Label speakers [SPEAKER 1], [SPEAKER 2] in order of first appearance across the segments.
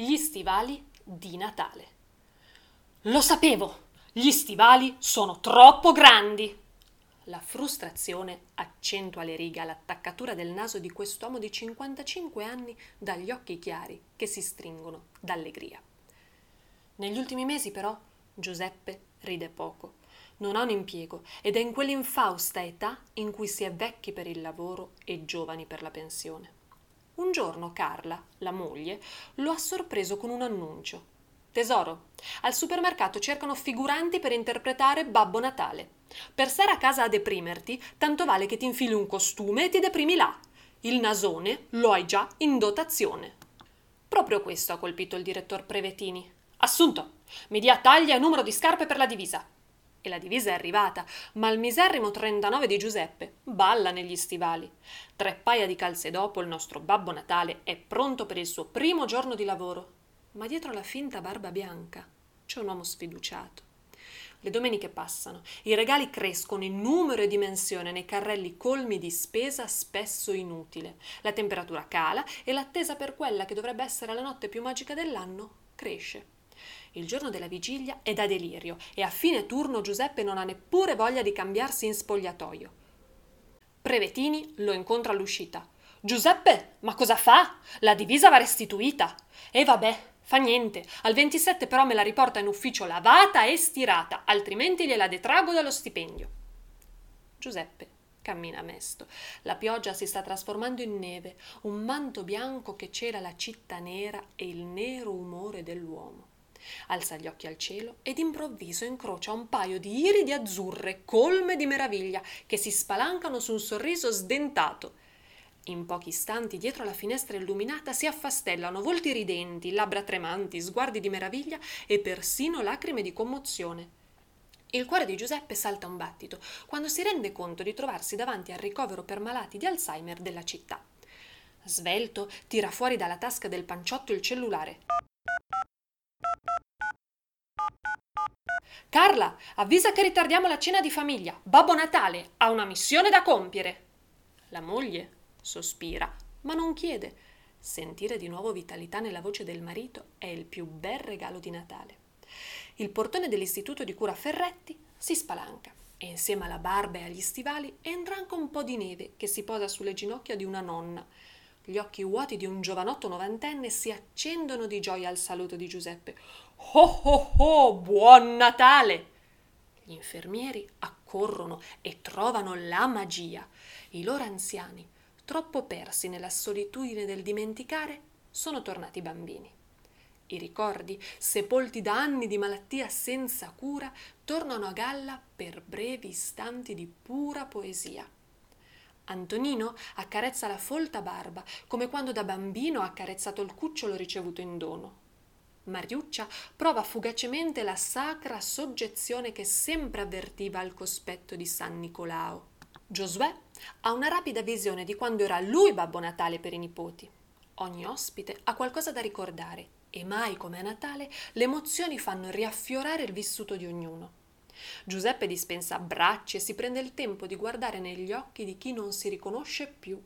[SPEAKER 1] Gli stivali di Natale. Lo sapevo! Gli stivali sono troppo grandi! La frustrazione accentua le righe all'attaccatura del naso di quest'uomo di 55 anni dagli occhi chiari che si stringono d'allegria. Negli ultimi mesi, però, Giuseppe ride poco. Non ha un impiego ed è in quell'infausta età in cui si è vecchi per il lavoro e giovani per la pensione. Un giorno Carla, la moglie, lo ha sorpreso con un annuncio. Tesoro, al supermercato cercano figuranti per interpretare Babbo Natale. Per stare a casa a deprimerti, tanto vale che ti infili un costume e ti deprimi là. Il nasone lo hai già in dotazione. Proprio questo ha colpito il direttor Prevetini. Assunto, mi dia taglia e numero di scarpe per la divisa. E la divisa è arrivata, ma il miserrimo 39 di Giuseppe balla negli stivali. Tre paia di calze dopo il nostro Babbo Natale è pronto per il suo primo giorno di lavoro. Ma dietro la finta barba bianca c'è un uomo sfiduciato. Le domeniche passano, i regali crescono in numero e dimensione nei carrelli colmi di spesa spesso inutile. La temperatura cala e l'attesa per quella che dovrebbe essere la notte più magica dell'anno cresce. Il giorno della vigilia è da delirio e a fine turno Giuseppe non ha neppure voglia di cambiarsi in spogliatoio. Prevetini lo incontra all'uscita. Giuseppe, ma cosa fa? La divisa va restituita. E vabbè, fa niente. Al 27 però me la riporta in ufficio lavata e stirata, altrimenti gliela detrago dallo stipendio. Giuseppe cammina mesto. La pioggia si sta trasformando in neve, un manto bianco che cela la città nera e il nero umore dell'uomo. Alza gli occhi al cielo ed improvviso incrocia un paio di iridi azzurre colme di meraviglia che si spalancano su un sorriso sdentato. In pochi istanti, dietro la finestra illuminata, si affastellano volti ridenti, labbra tremanti, sguardi di meraviglia e persino lacrime di commozione. Il cuore di Giuseppe salta un battito quando si rende conto di trovarsi davanti al ricovero per malati di Alzheimer della città. Svelto, tira fuori dalla tasca del panciotto il cellulare. Carla, avvisa che ritardiamo la cena di famiglia. Babbo Natale ha una missione da compiere. La moglie sospira, ma non chiede. Sentire di nuovo vitalità nella voce del marito è il più bel regalo di Natale. Il portone dell'istituto di cura Ferretti si spalanca e insieme alla barba e agli stivali entra anche un po' di neve che si posa sulle ginocchia di una nonna. Gli occhi vuoti di un giovanotto novantenne si accendono di gioia al saluto di Giuseppe. Oh oh oh, buon Natale! Gli infermieri accorrono e trovano la magia. I loro anziani, troppo persi nella solitudine del dimenticare, sono tornati bambini. I ricordi, sepolti da anni di malattia senza cura, tornano a galla per brevi istanti di pura poesia. Antonino accarezza la folta barba, come quando da bambino ha accarezzato il cucciolo ricevuto in dono. Mariuccia prova fugacemente la sacra soggezione che sempre avvertiva al cospetto di San Nicolao. Giosuè ha una rapida visione di quando era lui Babbo Natale per i nipoti. Ogni ospite ha qualcosa da ricordare e mai come a Natale le emozioni fanno riaffiorare il vissuto di ognuno. Giuseppe dispensa abbracci e si prende il tempo di guardare negli occhi di chi non si riconosce più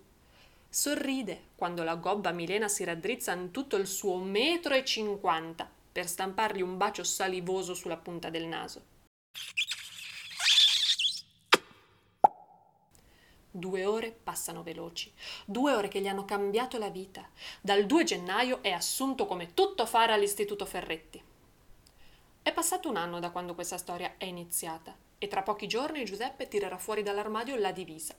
[SPEAKER 1] Sorride quando la gobba Milena si raddrizza in tutto il suo metro e cinquanta per stampargli un bacio salivoso sulla punta del naso. Due ore passano veloci, due ore che gli hanno cambiato la vita. Dal 2 gennaio è assunto come tutto fare all'Istituto Ferretti. È passato un anno da quando questa storia è iniziata e tra pochi giorni Giuseppe tirerà fuori dall'armadio la divisa.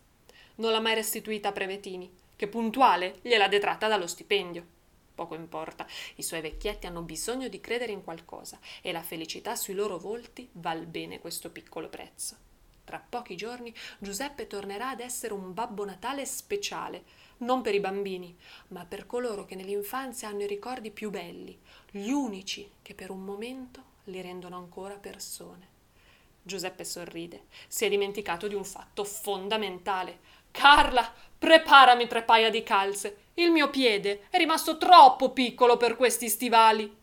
[SPEAKER 1] Non l'ha mai restituita a Prevetini, che puntuale gliela detratta dallo stipendio. Poco importa, i suoi vecchietti hanno bisogno di credere in qualcosa e la felicità sui loro volti val bene questo piccolo prezzo. Tra pochi giorni Giuseppe tornerà ad essere un Babbo Natale speciale, non per i bambini, ma per coloro che nell'infanzia hanno i ricordi più belli, gli unici che per un momento li rendono ancora persone. Giuseppe sorride. Si è dimenticato di un fatto fondamentale. Carla, preparami tre paia di calze. Il mio piede è rimasto troppo piccolo per questi stivali.